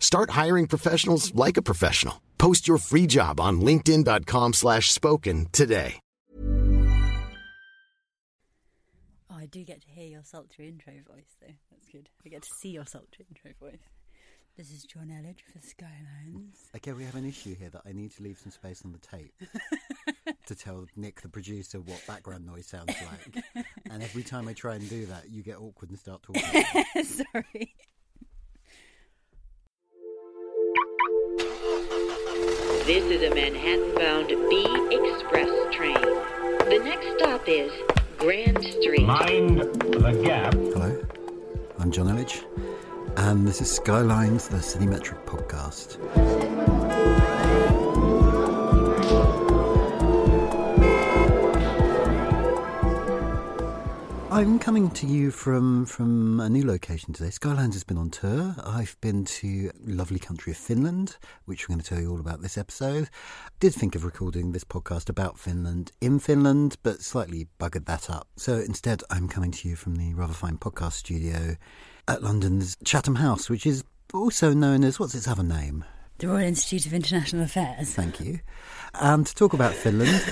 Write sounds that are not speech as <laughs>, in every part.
Start hiring professionals like a professional. Post your free job on linkedin.com slash spoken today. Oh, I do get to hear your sultry intro voice, though. That's good. I get to see your sultry intro voice. This is John Elledge for Skylines. Okay, we have an issue here that I need to leave some space on the tape <laughs> to tell Nick, the producer, what background noise sounds like. and every time I try and do that, you get awkward and start talking. <laughs> Sorry. This is a Manhattan bound B Express train. The next stop is Grand Street. Mind the gap. Hello, I'm John Elledge, and this is Skylines, the CityMetric podcast. I'm coming to you from from a new location today. Skylines has been on tour. I've been to lovely country of Finland, which we're going to tell you all about this episode. Did think of recording this podcast about Finland in Finland, but slightly buggered that up. So instead, I'm coming to you from the rather fine podcast studio at London's Chatham House, which is also known as what's its other name? The Royal Institute of International Affairs. Thank you. And to talk about Finland,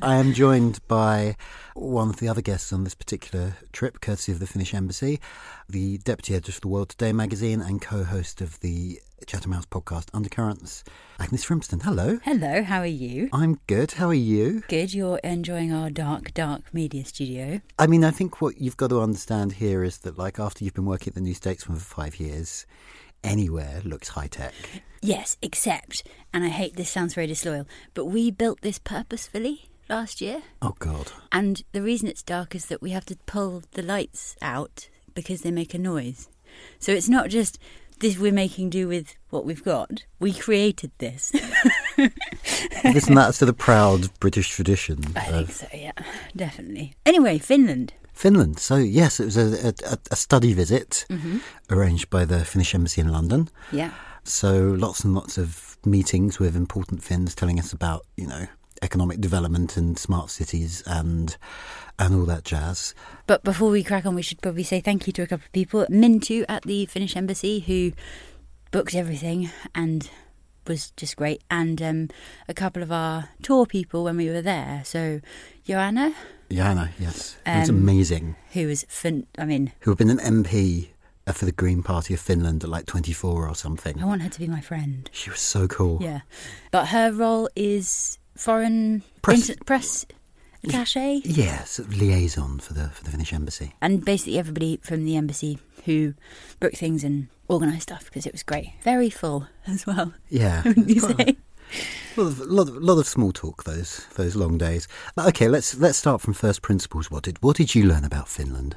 I am joined by one of the other guests on this particular trip, courtesy of the Finnish Embassy, the deputy editor of the World Today magazine and co host of the Chatham House podcast Undercurrents, Agnes Frimston. Hello. Hello, how are you? I'm good. How are you? Good. You're enjoying our dark, dark media studio. I mean, I think what you've got to understand here is that, like, after you've been working at the New Statesman for five years, anywhere looks high tech. Yes, except, and I hate this sounds very disloyal, but we built this purposefully last year. Oh, God. And the reason it's dark is that we have to pull the lights out because they make a noise. So it's not just this we're making do with what we've got. We created this. Isn't that to the proud British tradition? <laughs> I think so, yeah, definitely. Anyway, Finland. Finland. So yes, it was a, a, a study visit Mm-hmm. arranged by the Finnish embassy in London. Yeah. So lots and lots of meetings with important Finns telling us about you know economic development and smart cities and and all that jazz. But before we crack on, we should probably say thank you to a couple of people. Mintu at the Finnish Embassy, who booked everything and was just great, and um, a couple of our tour people when we were there. So, Joanna, Jana, yes, Um, amazing. who was, fin- I mean, Who had been an MP for the Green Party of Finland at like 24 or something. I want her to be my friend. She was so cool. Yeah. But her role is foreign Press- inter- press attache. Yeah, sort of liaison for the for the Finnish embassy. and basically everybody from the embassy who booked things and organised stuff because it was great. Very full as well. Yeah, <laughs> wouldn't you it's say? Lot of, lot of lot of small talk those those long days. Okay, let's let's start from first principles. What did what did you learn about Finland?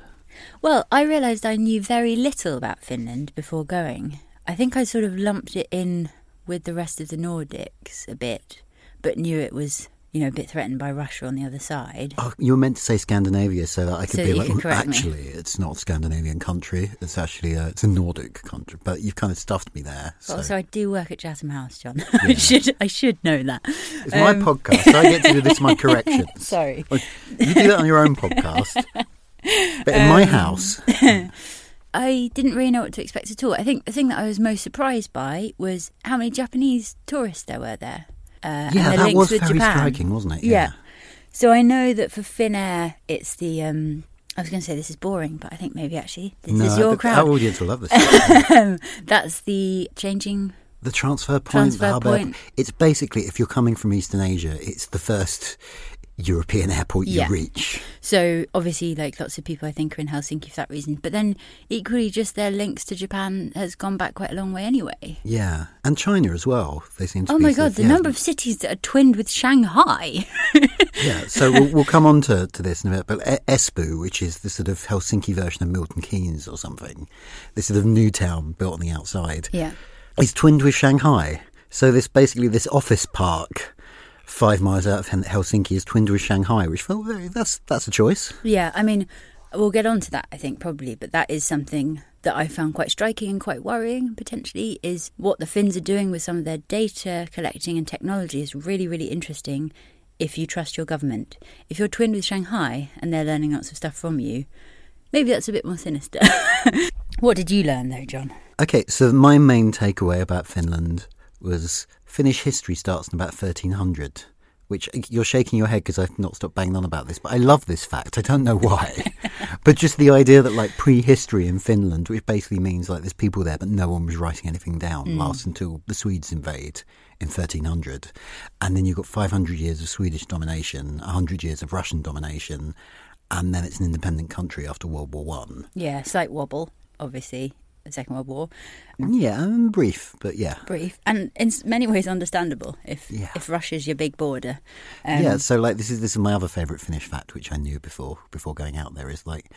Well, I realised I knew very little about Finland before going. I think I sort of lumped it in with the rest of the Nordics a bit, but knew it was, you know, a bit threatened by Russia on the other side. Oh, you were meant to say Scandinavia, so that I could So be like, could correct me. actually, it's not a Scandinavian country. It's actually a, it's a Nordic country. But you've kind of stuffed me there. So. Also, I do work at Chatham House, John. <laughs> I should I should know that. it's my Um, podcast. so I get to do this my <laughs> corrections. Sorry. Well, you do that on your own podcast, but in my Um, house, <laughs> I didn't really know what to expect at all. I think the thing that I was most surprised by was how many Japanese tourists there were there. Uh, and yeah, the that links was with very Japan. striking, wasn't it? Yeah. So I know that for Finnair, it's the. Um, I was going to say this is boring, but I think maybe actually this No, is your crowd. Our audience will love this. <laughs> That's the changing The transfer point, Transfer the hub point. airport. It's basically if you're coming from Eastern Asia, it's the first European airport you Yeah. reach. So obviously, like lots of people, I think are in Helsinki for that reason. But then equally, just their links to Japan has gone back quite a long way anyway. Yeah, and China as well. They seem to. Oh my god, the yeah. number of cities that are twinned with Shanghai. <laughs> Yeah, so we'll, we'll come on to, to this in a bit. But Espoo, which is the sort of Helsinki version of Milton Keynes or something, this sort of new town built on the outside, yeah. is twinned with Shanghai. So this basically this office park, five miles out of Helsinki, is twinned with Shanghai, which felt very that's that's a choice. Yeah, I mean, we'll get on to that, I think, probably, but that is something that I found quite striking and quite worrying, potentially, is what the Finns are doing with some of their data collecting and technology is really, really interesting if you trust your government. If you're twinned with Shanghai and they're learning lots of stuff from you, maybe that's a bit more sinister. <laughs> what did you learn, though, John? Okay, so my main takeaway about Finland was Finnish history starts in about 1300, which uh, you're shaking your head because I've not stopped banging on about this, but I love this fact. I don't know why. <laughs> but just the idea that, like, prehistory in Finland, which basically means, like, there's people there, but no one was writing anything down, hmm. lasts until the Swedes invade in 1300. And then you've got 500 years of Swedish domination, 100 years of Russian domination, and then it's an independent country after World War One. Yeah, slight wobble, obviously, the Second World War. Yeah, um, brief, but yeah. Brief and in many ways understandable if Yeah. if Russia's your big border. Um, yeah, so like this is this is my other favourite Finnish fact, which I knew before before going out there is like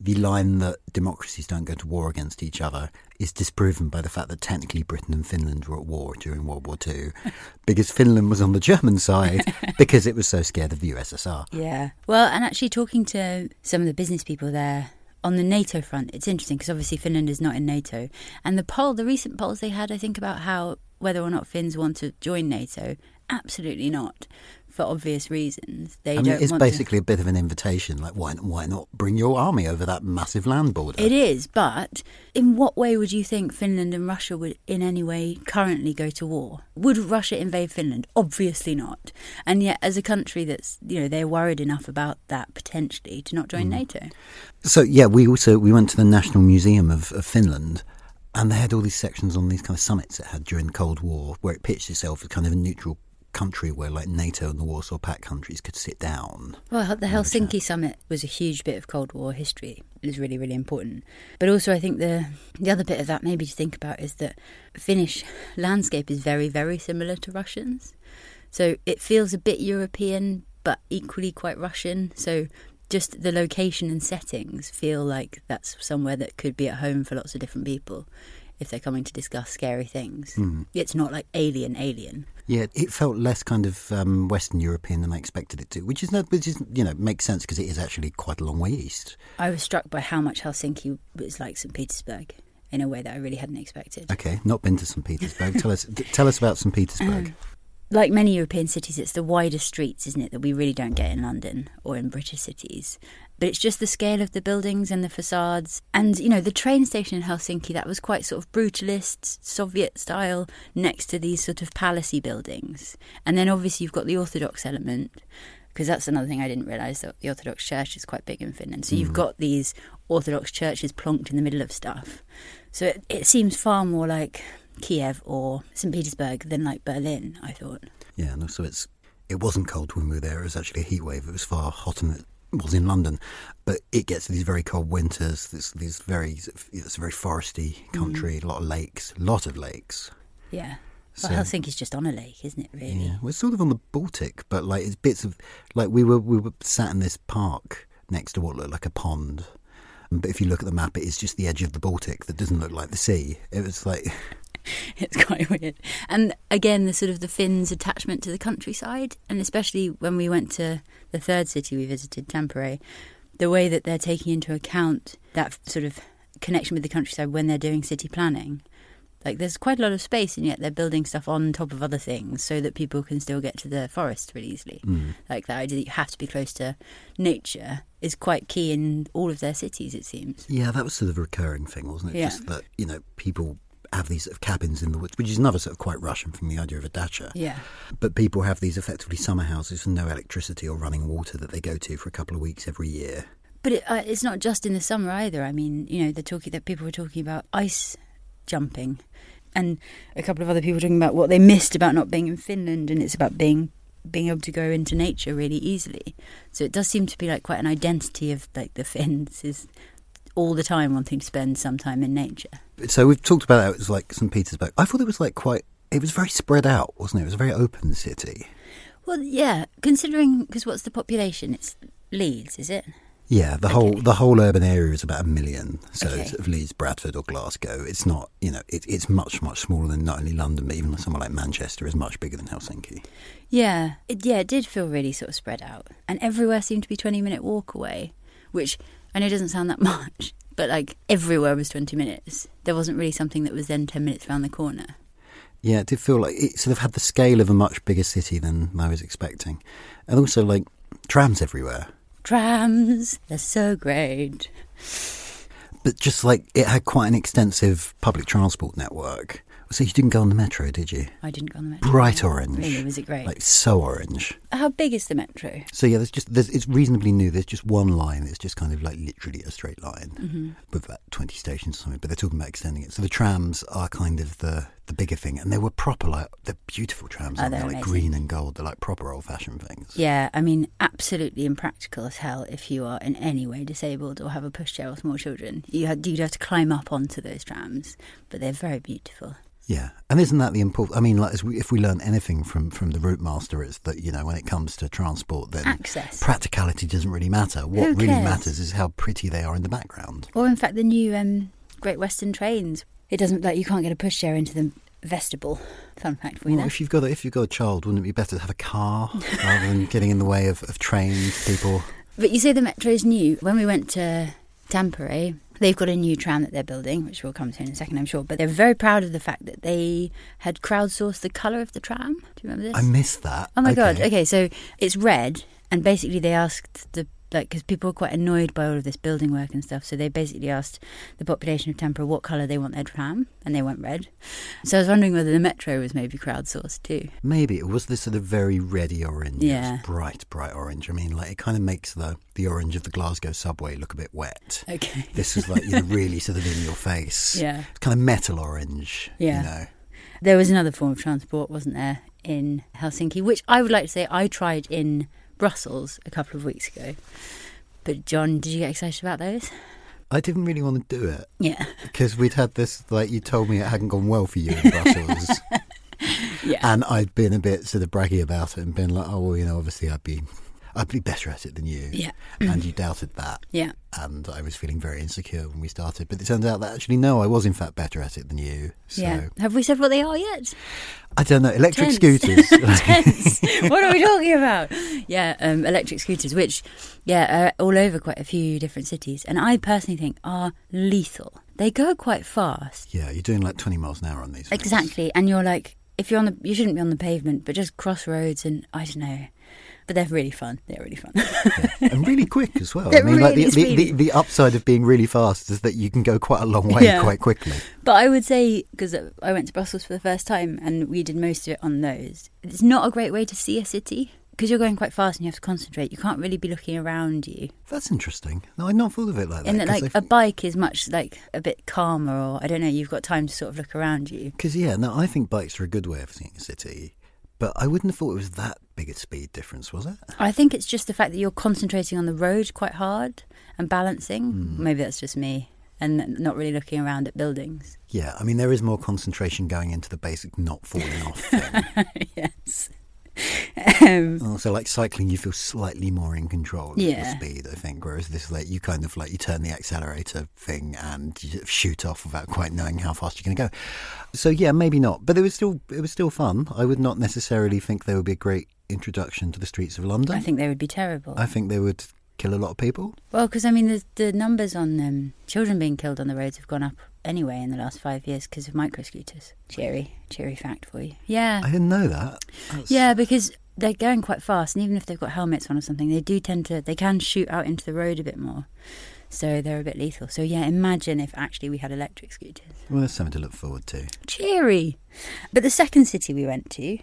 the line that democracies don't go to war against each other is disproven by the fact that technically Britain and Finland were at war during World War Two, <laughs> because Finland was on the German side <laughs> because it was so scared of the USSR. Yeah. Well, and actually talking to some of the business people there on the NATO front, it's interesting because obviously Finland is not in NATO, and the poll, the recent polls they had, I think about how whether or not Finns want to join NATO, absolutely not, for obvious reasons. They I mean, don't it's want to- basically a bit of an invitation. Like, why why not bring your army over that massive land border? It is, but in what way would you think Finland and Russia would in any way currently go to war? Would Russia invade Finland? Obviously not. And yet, as a country that's, you know, they're worried enough about that potentially to not join mm. NATO. So yeah, we also we went to the National Museum of, of Finland, and they had all these sections on these kind of summits it had during the Cold War, where it pitched itself as kind of a neutral country where like NATO and the Warsaw Pact countries could sit down. Well, the Helsinki summit was a huge bit of Cold War history. It was really, really important. But also, I think the the other bit of that maybe to think about is that Finnish landscape is very, very similar to Russians. So it feels a bit European, but equally quite Russian. So just the location and settings feel like that's somewhere that could be at home for lots of different people if they're coming to discuss scary things. It's not like alien, alien. Yeah, it felt less kind of um, Western European than I expected it to, which is not, which is you know makes sense because it is actually quite a long way east. I was struck by how much Helsinki was like St. Petersburg in a way that I really hadn't expected. Okay, not been to St Petersburg. tell us tell us about St Petersburg. Like many European cities, it's the wider streets, isn't it, that we really don't get in London or in British cities. But it's just the scale of the buildings and the facades. And, you know, the train station in Helsinki, that was quite sort of brutalist, Soviet style, next to these sort of palacey buildings. And then obviously you've got the Orthodox element, because that's another thing I didn't realise that the Orthodox Church is quite big in Finland. So you've mm. got these Orthodox churches plonked in the middle of stuff. So it, it seems far more like Kiev or St. Petersburg than like Berlin, I thought. Yeah, no, so it's it wasn't cold when we were there. It was actually a heat wave. It was far hotter than it was in London, but it gets these very cold winters. This these very it's a very foresty mm. country. A lot of lakes, a lot of lakes. Yeah. Well, So- Helsinki's just on a lake, isn't it, really? Yeah, we're sort of on the Baltic, but like it's bits of like we were we were sat in this park next to what looked like a pond. But if you look at the map, it is just the edge of the Baltic that doesn't look like the sea. It was like, <laughs> It's quite weird. And again, the sort of the Finns' attachment to the countryside, and especially when we went to the third city we visited, Tampere, the way that they're taking into account that sort of connection with the countryside when they're doing city planning. Like there's quite a lot of space, and yet they're building stuff on top of other things so that people can still get to the forest really easily. Mm. Like that idea that you have to be close to nature is quite key in all of their cities, it seems. yeah, that was sort of a recurring thing, wasn't it? Yeah. Just that you know people have these sort of cabins in the woods, which is another sort of quite Russian from the idea of a dacha. Yeah. But people have these effectively summer houses with no electricity or running water that they go to for a couple of weeks every year. But it, uh, it's not just in the summer either. I mean, you know, they're talking that people were talking about ice jumping and a couple of other people talking about what they missed about not being in Finland, and it's about being being able to go into nature really easily. So it does seem to be like quite an identity of like the <laughs> Finns is all the time wanting to spend some time in nature. So we've talked about how it was like St Petersburg. I thought it was like quite. It was very spread out, wasn't it? It was a very open city. Well, yeah, considering because what's the population? It's Leeds, is it? Yeah, the whole Okay. the whole urban area is about a million. So Okay. it's of Leeds, Bradford, or Glasgow. It's not, you know, it, it's much much smaller than not only London, but even somewhere like Manchester is much bigger than Helsinki. Yeah, it, yeah, it did feel really sort of spread out, and everywhere seemed to be twenty minute walk away, which I know doesn't sound that <laughs> much, but like everywhere was twenty minutes. There wasn't really something that was then ten minutes around the corner. Yeah, it did feel like it sort of had the scale of a much bigger city than I was expecting, and also like trams everywhere. Trams, they're so great. But just like it had quite an extensive public transport network. So you didn't go on the metro, did you? I didn't go on the metro. Bright orange. Really, was it great? Like so orange. How big is the metro? So yeah, there's just there's, it's reasonably new. There's just one line. It's just kind of like literally a straight line Mm-hmm. with about twenty stations or something. But they're talking about extending it. So the trams are kind of the the bigger thing, and they were proper like they're beautiful trams. Oh, aren't they? they're like amazing. green and gold. They're like proper old fashioned things. Yeah, I mean, absolutely impractical as hell if you are in any way disabled or have a pushchair or small children. You had, you'd have to climb up onto those trams, but they're very beautiful. Yeah, and isn't that the important? I mean, like as we, if we learn anything from from the Routemaster, it's that you know when it comes to transport, then Access. practicality doesn't really matter. What really matters is how pretty they are in the background. Or in fact, the new um, Great Western trains. It doesn't like you can't get a pushchair into the vestibule. Fun fact for you Well, if you've got a, if you've got a child, wouldn't it be better to have a car rather than getting in the way of, of trains, people? But you say the metro's new. When we went to Tampere, eh? they've got a new tram that they're building, which we'll come to in a second, I'm sure. But they're very proud of the fact that they had crowdsourced the colour of the tram. Do you remember this? I missed that. Oh my god. Okay, so it's red, and basically they asked the like because people were quite annoyed by all of this building work and stuff, so they basically asked the population of Tampere what colour they want their tram, and they went red. So I was wondering whether the metro was maybe crowdsourced too. Maybe it was this sort of very reddy orange. Yeah. bright, bright orange. I mean, like it kind of makes the the orange of the Glasgow subway look a bit wet. Okay. <laughs> This is like you know <laughs> really sort of in your face. Yeah. It's kind of metal orange. Yeah. You know. There was another form of transport, wasn't there, in Helsinki, which I would like to say I tried in Brussels a couple of weeks ago. But John, did you get excited about those? I didn't really want to do it Yeah. <laughs> because we'd had this like you told me it hadn't gone well for you in Brussels. <laughs> Yeah. And I'd been a bit sort of braggy about it and been like, oh well, you know, obviously I'd be, I'd be better at it than you. Yeah. And you doubted that. <clears throat> Yeah. And I was feeling very insecure when we started. But it turns out that actually no, I was in fact better at it than you. So Yeah. Have we said what they are yet? I don't know. Electric Tense. <laughs> scooters. Tense. what are we talking about? Yeah, um, electric scooters, which, yeah, are all over quite a few different cities, and I personally think are lethal. They go quite fast. yeah, you're doing like 20 miles an hour on these. things. Exactly, and you're like, if you're on the, you shouldn't be on the pavement, but just crossroads and I don't know. But they're really fun. They're really fun. <laughs> and really quick as well. <laughs> They're I mean, like really the, the, the, the upside of being really fast is that you can go quite a long way Yeah. quite quickly. But I would say because I went to Brussels for the first time and we did most of it on those. It's not a great way to see a city because you're going quite fast and you have to concentrate. You can't really be looking around you. That's interesting. No, I'd not thought of it like that. And that, like a bike is much like a bit calmer, or I don't know. You've got time to sort of look around you. Because yeah, no, I think bikes are a good way of seeing a city, but I wouldn't have thought it was that big a speed difference, was it? I think it's just the fact that you're concentrating on the road quite hard and balancing. Hmm. Maybe that's just me, and not really looking around at buildings. Yeah, I mean there is more concentration going into the basic not falling off thing. <laughs> yes. Um, also, like cycling, you feel slightly more in control of Yeah. the speed, I think. Whereas this, like, you kind of like you turn the accelerator thing and you shoot off without quite knowing how fast you're going to go. So yeah, maybe not, but it was still it was still fun. I would not necessarily think they would be a great introduction to the streets of London. I think they would be terrible. I think they would kill a lot of people. Well, because I mean, the the numbers on um, children being killed on the roads have gone up anyway in the last five years because of microscooters. Cheery, cheery fact for you. Yeah, I didn't know that. That's- yeah, because they're going quite fast, and even if they've got helmets on or something, they do tend to they can shoot out into the road a bit more. So they're a bit lethal. So yeah, imagine if actually we had electric scooters. Well, that's something to look forward to. Cheery. But the second city we went to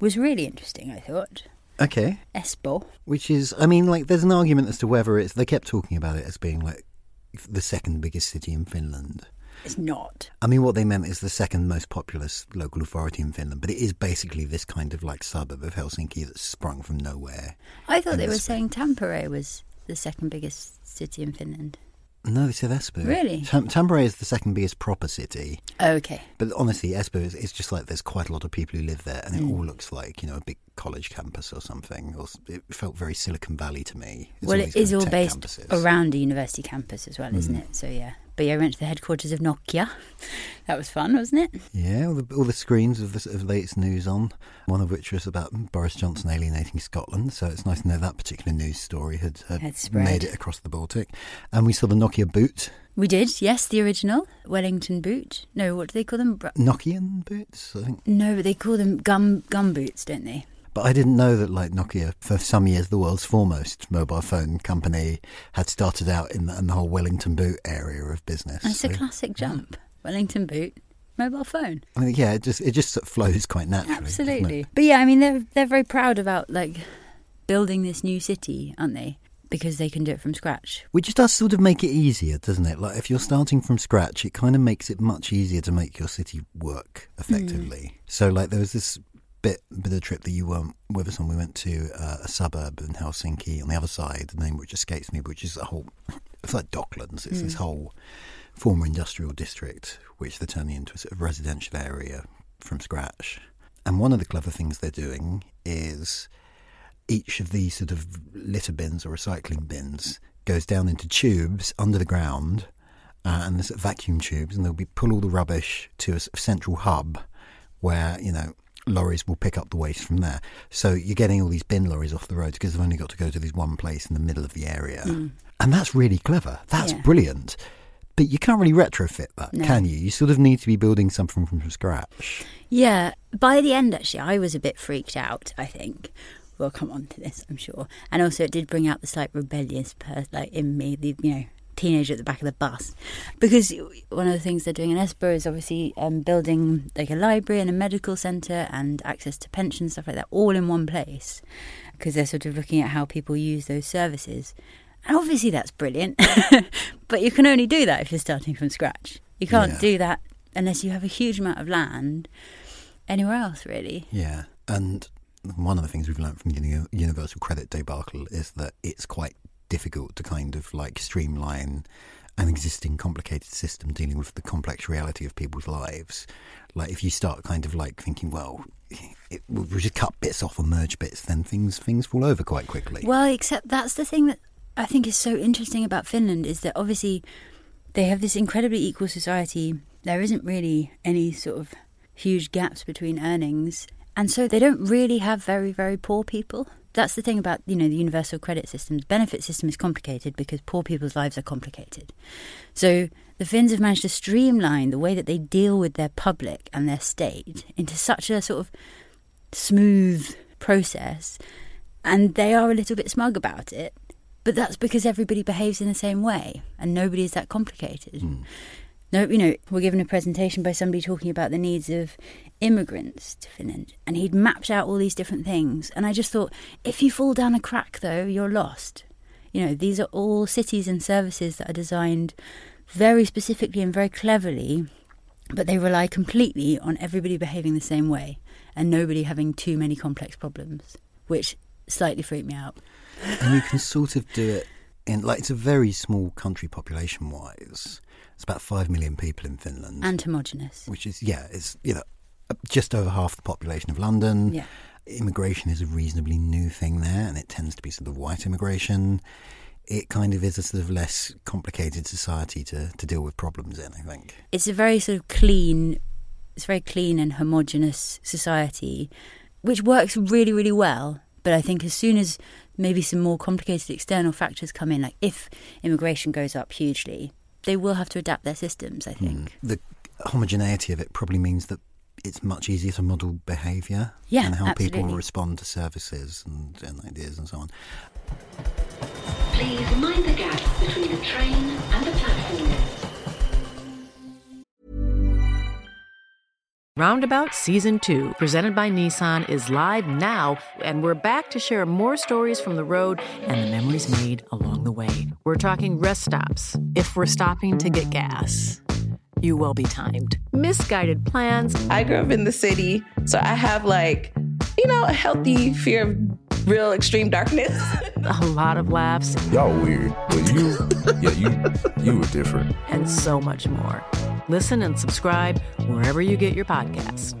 was really interesting. I thought Okay. Espoo. Which is, I mean, like, there's an argument as to whether it's. They kept talking about it as being like the second biggest city in Finland. It's not. I mean, what they meant is the second most populous local authority in Finland, but it is basically this kind of like suburb of Helsinki that's sprung from nowhere. I thought they were saying Tampere was the second biggest city in Finland. No, they said Espoo. Really? Tam- Tampere is the second biggest proper city. Okay. But honestly, Espoo is it's just like there's quite a lot of people who live there, and it Mm. all looks like you know a big college campus or something. Or it felt very Silicon Valley to me. It's well, it is all based campuses. around a university campus as well, isn't Mm. it? So yeah. But yeah, I went to the headquarters of Nokia. <laughs> That was fun, wasn't it? Yeah, all the, all the screens of the of latest news on. One of which was about Boris Johnson alienating Scotland. So it's nice to know that particular news story had, had, Had made it across the Baltic. And we saw the Nokia boot, We did, yes, the original Wellington boot. No, what do they call them? Bra- Nokian boots, I think. no, but they call them gum gum boots, don't they? But I didn't know that, like Nokia, for some years, the world's foremost mobile phone company, had started out in the, in the whole Wellington boot area of business. And it's a classic jump. Wellington boot, mobile phone. I mean, yeah, it just it just sort of flows quite naturally. Absolutely. But yeah, I mean they're they're very proud about like building this new city, aren't they? Because they can do it from scratch. Which does sort of make it easier, doesn't it? Like if you're starting from scratch, it kind of makes it much easier to make your city work effectively. So like there was this bit bit of trip that you weren't with us on. We went to uh, a suburb in Helsinki on the other side, the name which escapes me, which is a whole. It's like Docklands. It's this Mm. whole former industrial district, which they're turning into a sort of residential area from scratch. And one of the clever things they're doing is each of these sort of litter bins or recycling bins goes down into tubes under the ground, uh, and there's vacuum tubes, and they'll be pull all the rubbish to a central hub where you know lorries will pick up the waste from there. So you're getting all these bin lorries off the roads because they've only got to go to this one place in the middle of the area, Mm. and that's really clever. That's Yeah. brilliant. But you can't really retrofit that, No. can you? You sort of need to be building something from scratch. Yeah. By the end, actually, I was a bit freaked out. I think. We'll come on to this, I'm sure. And also, it did bring out the slight rebellious person, like in me, the you know teenager at the back of the bus, because one of the things they're doing in Espoo is obviously um, building like a library and a medical centre and access to pensions stuff like that, all in one place, because they're sort of looking at how people use those services. And obviously, that's brilliant, <laughs> but you can only do that if you're starting from scratch. You can't Yeah. do that unless you have a huge amount of land anywhere else, really. Yeah, and one of the things we've learned from Universal Credit debacle is that it's quite difficult to kind of like streamline an existing complicated system dealing with the complex reality of people's lives. Like if you start kind of like thinking, well, it, we'll just cut bits off and merge bits, then things things fall over quite quickly. Well, except that's the thing that I think is so interesting about Finland is that obviously they have this incredibly equal society. There isn't really any sort of huge gaps between earnings. And so they don't really have very, very poor people. That's the thing about, you know, the universal credit system. The benefit system is complicated because poor people's lives are complicated. So the Finns have managed to streamline the way that they deal with their public and their state into such a sort of smooth process. And they are a little bit smug about it. But that's because everybody behaves in the same way and nobody is that complicated. Hmm. No, you know, we're given a presentation by somebody talking about the needs of immigrants to Finland, and he'd mapped out all these different things. And I just thought, if you fall down a crack, though, you're lost. You know, these are all cities and services that are designed very specifically and very cleverly, but they rely completely on everybody behaving the same way and nobody having too many complex problems, which slightly freaked me out. and you can sort of do it in like it's a very small country population wise. It's about five million people in Finland. And homogenous. which is yeah, it's you know just over half the population of London. Yeah. Immigration is a reasonably new thing there, and it tends to be sort of white immigration. It kind of is a sort of less complicated society to, to deal with problems in, I think. it's a very sort of clean it's a very clean and homogenous society which works really really well but i think as soon as maybe some more complicated external factors come in like if immigration goes up hugely they will have to adapt their systems i think mm. The homogeneity of it probably means that it's much easier to model behaviour Yeah, and how people respond to services and, and ideas and so on. Please mind the gap between the train and the platform. Roundabout Season 2, presented by Nissan, is live now, and we're back to share more stories from the road and the memories made along the way. We're talking rest stops, if we're stopping to get gas. you will be timed. Misguided plans. I grew up in the city, so I have like, you know, a healthy fear of real extreme darkness. <laughs> a lot of laughs. Y'all weird, but you, yeah, you, you were different. And so much more. Listen and subscribe wherever you get your podcasts.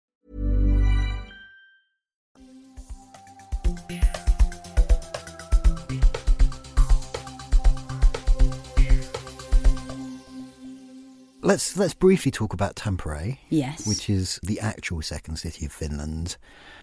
Let's let's briefly talk about Tampere. Yes. Which is the actual second city of Finland.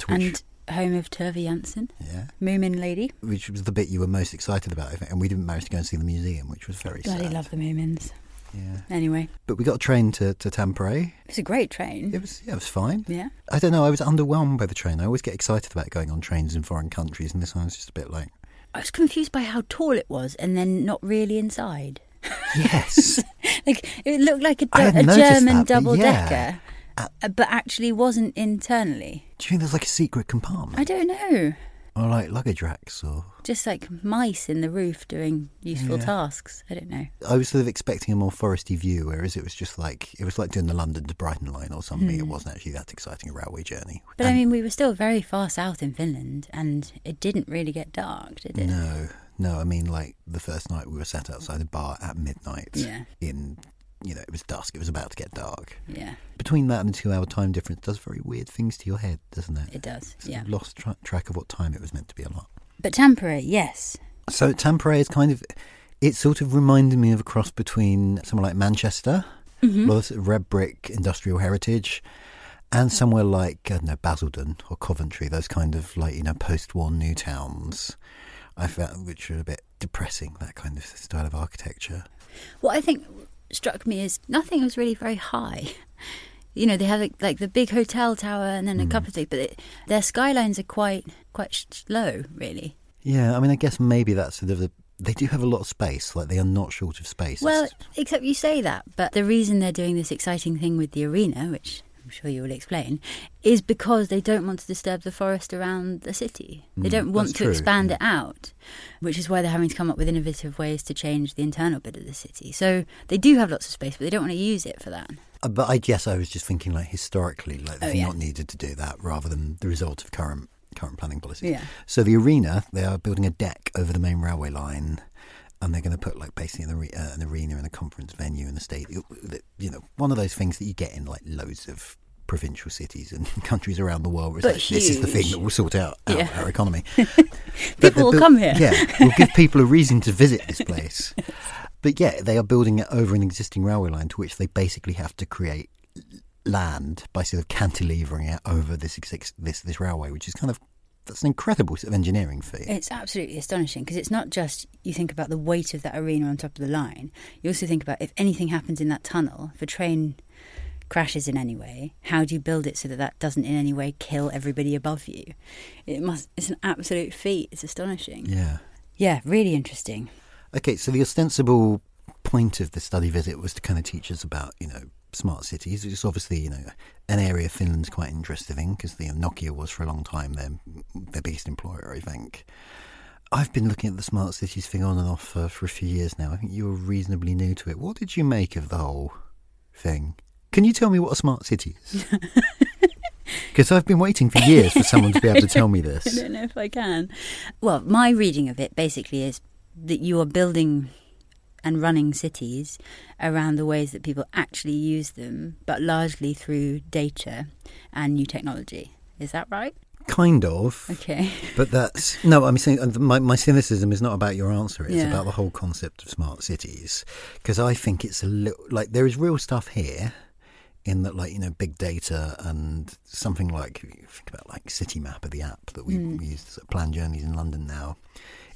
And home of Tove Jansson, yeah, Moomin lady. which was the bit you were most excited about, I think, and we didn't manage to go and see the museum, which was very Bloody sad. love the Moomins. Yeah. Anyway, But we got a train to, to Tampere. it's a great train. It was yeah, it was fine. Yeah. I don't know. I was underwhelmed by the train. I always get excited about going on trains in foreign countries, and this one was just a bit like, I was confused by how tall it was and then not really inside. yes, <laughs> Like it looked like a, a German that, but double yeah. decker, uh, but actually wasn't internally. do you think there's like a secret compartment, I don't know. or like luggage racks, or Just like mice in the roof doing useful Yeah. tasks. I don't know. I was sort of expecting a more foresty view, whereas it was just like it was like doing the London to Brighton line or something. It wasn't actually that exciting a railway journey. Hmm. But I mean, we were still very far south in Finland, and it didn't really get dark, did it? No, no. I mean, like the first night we were sat outside a bar at midnight. Yeah. In, you know, it was dusk. It was about to get dark. Yeah, Between that and the two-hour time difference, does very weird things to your head, doesn't it? it does. Yeah. lost tra- track of what time it was meant to be a lot. But Tampere, yes. So Tampere is kind of, it sort of reminded me of a cross between somewhere like Manchester, Mm-hmm. a lot of of red brick industrial heritage, and somewhere like I don't know Basildon or Coventry, those kind of like you know post-war new towns. I found which are a bit depressing. That kind of style of architecture. What I think struck me is nothing was really very high. You know, they have like, like the big hotel tower and then a Hmm. couple of things, but it, their skylines are quite quite sh- low, really. Yeah, I mean, I guess maybe that's sort of the. They do have a lot of space. Like they are not short of space. Well, except you say that, but the reason they're doing this exciting thing with the arena, which I'm sure you will explain, is because they don't want to disturb the forest around the city. They Mm, don't want to true, expand yeah. it out, which is why they're having to come up with innovative ways to change the internal bit of the city. So they do have lots of space, but they don't want to use it for that. Uh, But I guess I was just thinking, like historically, like Oh, they've yeah. not needed to do that, rather than the result of current current planning policies. Yeah. So the arena, they are building a deck over the main railway line, and they're going to put like basically an, are- uh, an arena and a conference venue and a stadium. You know, one of those things that you get in like loads of provincial cities and <laughs> countries around the world. Where it's But like, this is the thing that will sort out our, Yeah. our economy. <laughs> People will built- come here. Yeah, we'll give <laughs> people a reason to visit this place. But yeah, they are building it over an existing railway line to which they basically have to create land by sort of cantilevering it over this this this railway, which is kind of that's an incredible sort of engineering feat. It's absolutely astonishing because it's not just you think about the weight of that arena on top of the line. You also think about if anything happens in that tunnel, if a train crashes in any way, how do you build it so that that doesn't in any way kill everybody above you? It must. It's an absolute feat. It's astonishing. yeah. Yeah, really interesting. Okay, so the ostensible point of the study visit was to kind of teach us about, you know, smart cities. It's obviously, you know, an area Finland's quite interested in because you know, Nokia was for a long time their their biggest employer, I think. I've been looking at the smart cities thing on and off for, for a few years now. I think you were reasonably new to it. What did you make of the whole thing? Can you tell me what a smart city is? <laughs> Because I've been waiting for years for someone to be able to tell me <laughs> this. I don't know if I can. Well, my reading of it basically is that you are building and running cities around the ways that people actually use them, but largely through data and new technology. Is that right? Kind of. Okay. <laughs> But that's no. I'm saying my my cynicism is not about your answer. It's Yeah. about the whole concept of smart cities because I think it's a little like there is real stuff here in that like you know big data and something like if you think about like Citymapper, the app that we Mm. use to plan journeys in London now.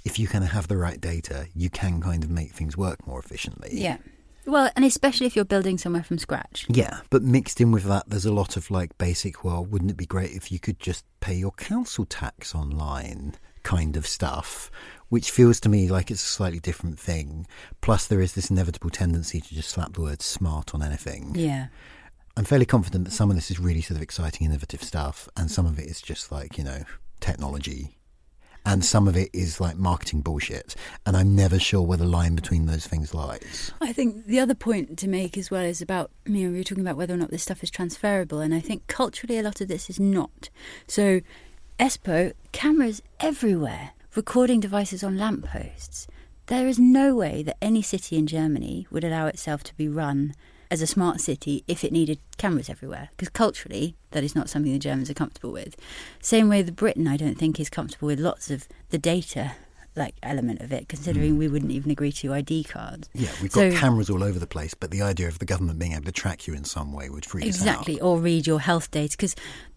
If you kind of have the right data, you can kind of make things work more efficiently. Yeah. Well, and especially if you're building somewhere from scratch. Yeah, but mixed in with that, there's a lot of like basic, well, wouldn't it be great if you could just pay your council tax online kind of stuff, which feels to me like it's a slightly different thing. Plus, there is this inevitable tendency to just slap the word smart on anything. Yeah. I'm fairly confident that some of this is really sort of exciting, innovative stuff, and some of it is just like, you know, technology. And some of it is like marketing bullshit. And I'm never sure where the line between those things lies. I think the other point to make as well is about, you know, we were talking about whether or not this stuff is transferable, and I think culturally a lot of this is not. So, Espoo, cameras everywhere, recording devices on lampposts. There is no way that any city in Germany would allow itself to be run as a smart city if it needed cameras everywhere. Because culturally, that is not something the Germans are comfortable with. Same way the Britain, I don't think, is comfortable with lots of the data like element of it, considering hmm. we wouldn't even agree to ID cards. Yeah, we've So- got cameras all over the place, but the idea of the government being able to track you in some way would freak exactly us out. or read your health data because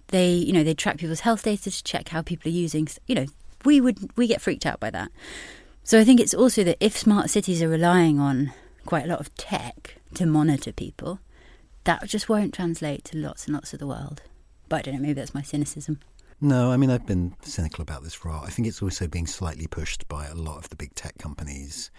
they you know they track people's health data to check how people are using you know we would we get freaked out by that so i think it's also that if smart cities are relying on quite a lot of tech to monitor people that just won't translate to lots and lots of the world but i don't know maybe that's my cynicism No, I mean, I've been cynical about this for a while. I think it's also being slightly pushed by a lot of the big tech companies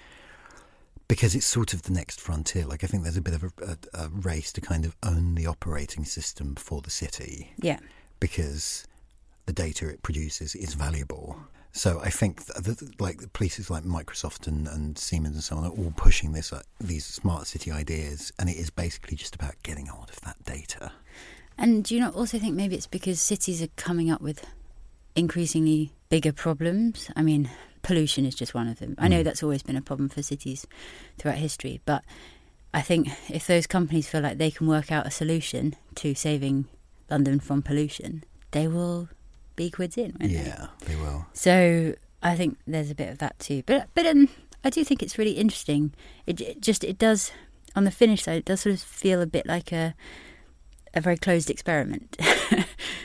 because it's sort of the next frontier. Like, I think there's a bit of a, a, a race to kind of own the operating system for the city yeah because the data it produces is valuable. So I think that, like the places like Microsoft and, and Siemens and so on are all pushing this uh, these smart city ideas, and it is basically just about getting hold of that data. And do you not also think maybe it's because cities are coming up with increasingly bigger problems? I mean, pollution is just one of them. I know that's always been a problem for cities throughout history, but I think if those companies feel like they can work out a solution to saving London from pollution, they will be quids in, won't? Yeah, they will. So I think there's a bit of that too. But but um, I do think it's really interesting. It, it just it does on the Finnish side. It does sort of feel a bit like a a very closed experiment. <laughs>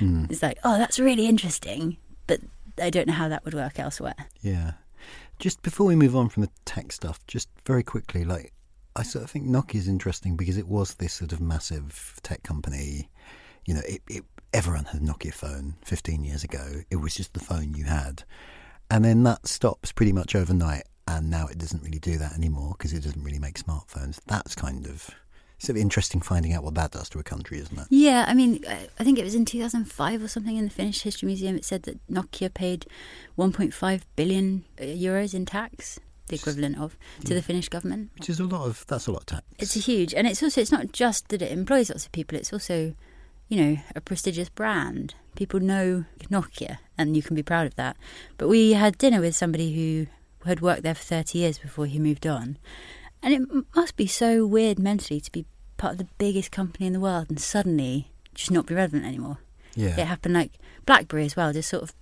It's like oh, that's really interesting, but I don't know how that would work elsewhere. Yeah. Just before we move on from the tech stuff, just very quickly, like I sort of think Nokia is interesting because it was this sort of massive tech company. You know, it, it everyone had a Nokia phone 15 years ago. It was just the phone you had, and then that stops pretty much overnight. And now it doesn't really do that anymore because it doesn't really make smartphones. That's kind of sort of interesting finding out what that does to a country, isn't it? Yeah, I mean, I- think it was in 2005 or something in the Finnish History Museum. It said that Nokia paid 1.5 billion uh, euros in tax, the equivalent of, to the Finnish government. Which is a lot of that's a lot of tax. It's a huge, and it's also it's not just that it employs lots of people. It's also, you know, a prestigious brand. People know Nokia, and you can be proud of that. But we had dinner with somebody who had worked there for thirty years before he moved on, and it must be so weird mentally to be part of the biggest company in the world and suddenly just not be relevant anymore. yeah. It happened like BlackBerry as well, just sort of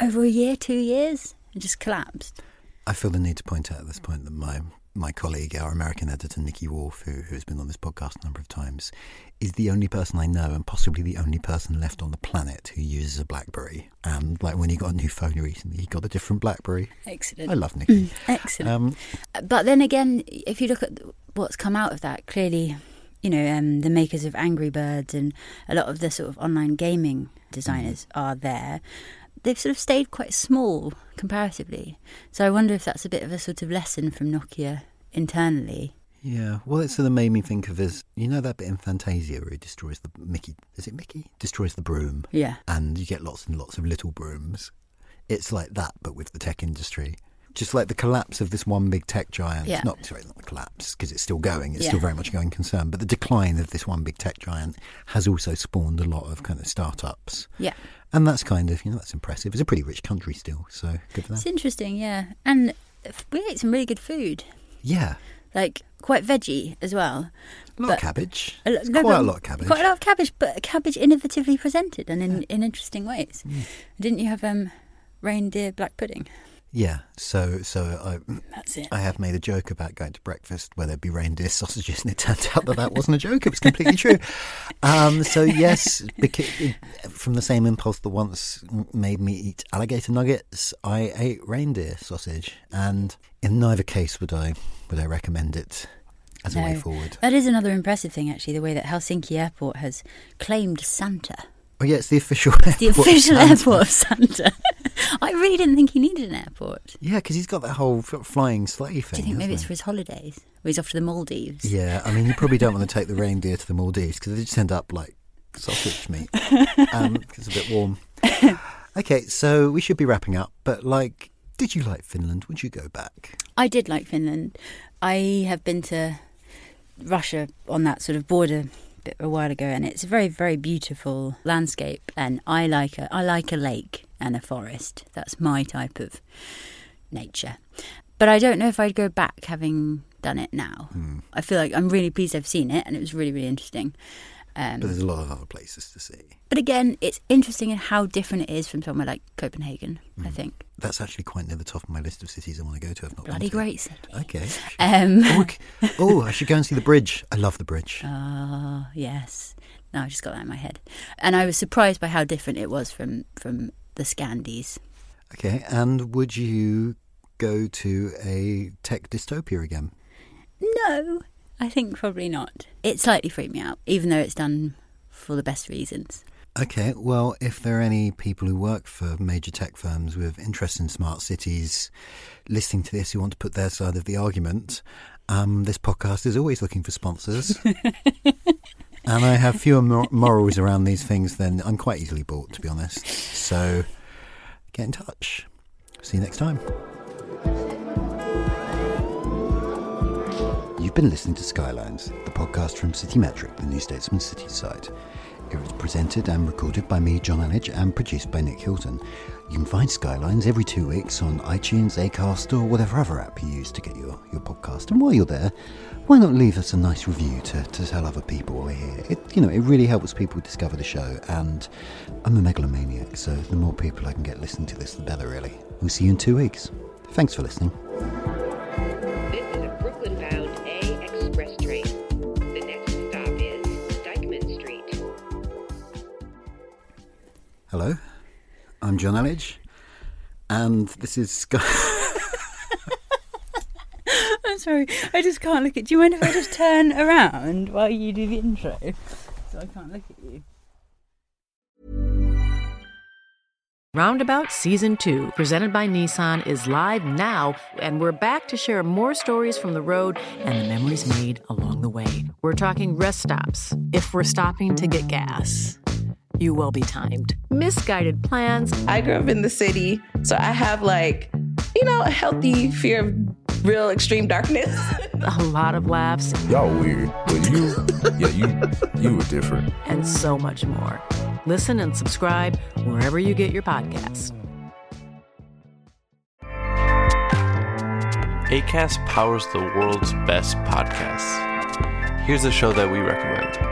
over a year, two years, and just collapsed. I feel the need to point out at this point that my my colleague, our American editor Nicky Woolf, who who has been on this podcast a number of times, is the only person I know, and possibly the only person left on the planet who uses a BlackBerry. And like when he got a new phone recently, he got a different BlackBerry. Excellent. I love Nikki. Excellent. um, But then again, if you look at what's come out of that, clearly, you know, um, the makers of Angry Birds and a lot of the sort of online gaming designers are there. They've sort of stayed quite small comparatively. So I wonder if that's a bit of a sort of lesson from Nokia internally. yeah. Well, it sort of made me think of as you know that bit in Fantasia where he destroys the Mickey. Is it Mickey? Destroys the broom. Yeah. and you get lots and lots of little brooms. It's like that, but with the tech industry. Just like the collapse of this one big tech giant. Yeah. Not sorry, not the collapse because it's still going. It's Yeah. still very much a going concern. But the decline of this one big tech giant has also spawned a lot of kind of startups, Yeah. and that's kind of you know that's impressive. It's a pretty rich country still, so good for It's interesting, yeah. And we ate some really good food, Yeah, like quite veggie as well. a lot But- of cabbage. A no, quite a lot of cabbage. Quite a lot of cabbage, but cabbage innovatively presented and in, in interesting ways. Mm. Didn't you have um, reindeer black pudding? Yeah, so so I That's it. I have made a joke about going to breakfast where there'd be reindeer <laughs> sausages, and it turned out that that wasn't a joke; it was completely true. Um, so yes, beca- from the same impulse that once made me eat alligator nuggets, I ate reindeer sausage, and in neither case would I would I recommend it. as a way forward. That is another impressive thing, actually, the way that Helsinki Airport has claimed Santa. Oh yeah, it's the official. <laughs> The airport of official Santa. airport of Santa. <laughs> I really didn't think he needed an airport. Yeah, because he's got that whole flying sleigh thing. Do you think maybe it's for his holidays? Or he's off to the Maldives? Yeah, I mean, you probably don't want to take the <laughs> reindeer to the Maldives because they just end up like sausage meat. Um, it's a bit warm. Okay, so we should be wrapping up. But like, did you like Finland? Would you go back? I did like Finland. I have been to Russia on that sort of border a while ago, and it's a very, very beautiful landscape. And I like a, I like a lake and a forest. That's my type of nature. But I don't know if I'd go back having done it now. Hmm. I feel like I'm really pleased I've seen it, and it was really, really interesting. Um, But there's a lot of other places to see. but again, it's interesting in how different it is from somewhere like Copenhagen. I think That's actually quite near the top of my list of cities I want to go to. I've not bloody great city. Okay. Um, oh, okay. <laughs> oh, I should go and see the bridge. I love the bridge. Ah, yes. Now I just got that in my head, and I was surprised by how different it was from from the Scandies. Okay, and would you go to a tech dystopia again? No, I think probably not. It slightly freaked me out, even though it's done for the best reasons. Okay, well, if there are any people who work for major tech firms with interest in smart cities listening to this who want to put their side of the argument, um, this podcast is always looking for sponsors. <laughs> and I have fewer mor- morals around these things than I'm quite easily bought, to be honest. So get in touch. See you next time. You've been listening to Skylines, the podcast from CityMetric, the New Statesman City site. It was presented and recorded by me, Jonn Elledge, and produced by Nick Hilton. You can find Skylines every two weeks on iTunes, Acast, or whatever other app you use to get your, your podcast. And while you're there, why not leave us a nice review to, to tell other people we're here? It, you know, it really helps people discover the show, and I'm a megalomaniac, so the more people I can get listening to this, the better, really. We'll see you in two weeks. Thanks for listening. I'm Jonn Elledge, and this is Sky. <laughs> <laughs> I'm sorry, I just can't look at. You. Do you mind if I just turn around while you do the intro, so I can't look at you? Roundabout Season 2, presented by Nissan, is live now, and we're back to share more stories from the road and the memories made along the way. We're talking rest stops, if we're stopping to get gas. You will be timed. Misguided plans, I grew up in the city, so I have like, you know, a healthy fear of real extreme darkness. <laughs> a lot of laughs, Y'all weird, but you, yeah, you, you were different. and so much more. Listen and subscribe wherever you get your podcasts. ACAST powers the world's best podcasts. Here's a show that we recommend.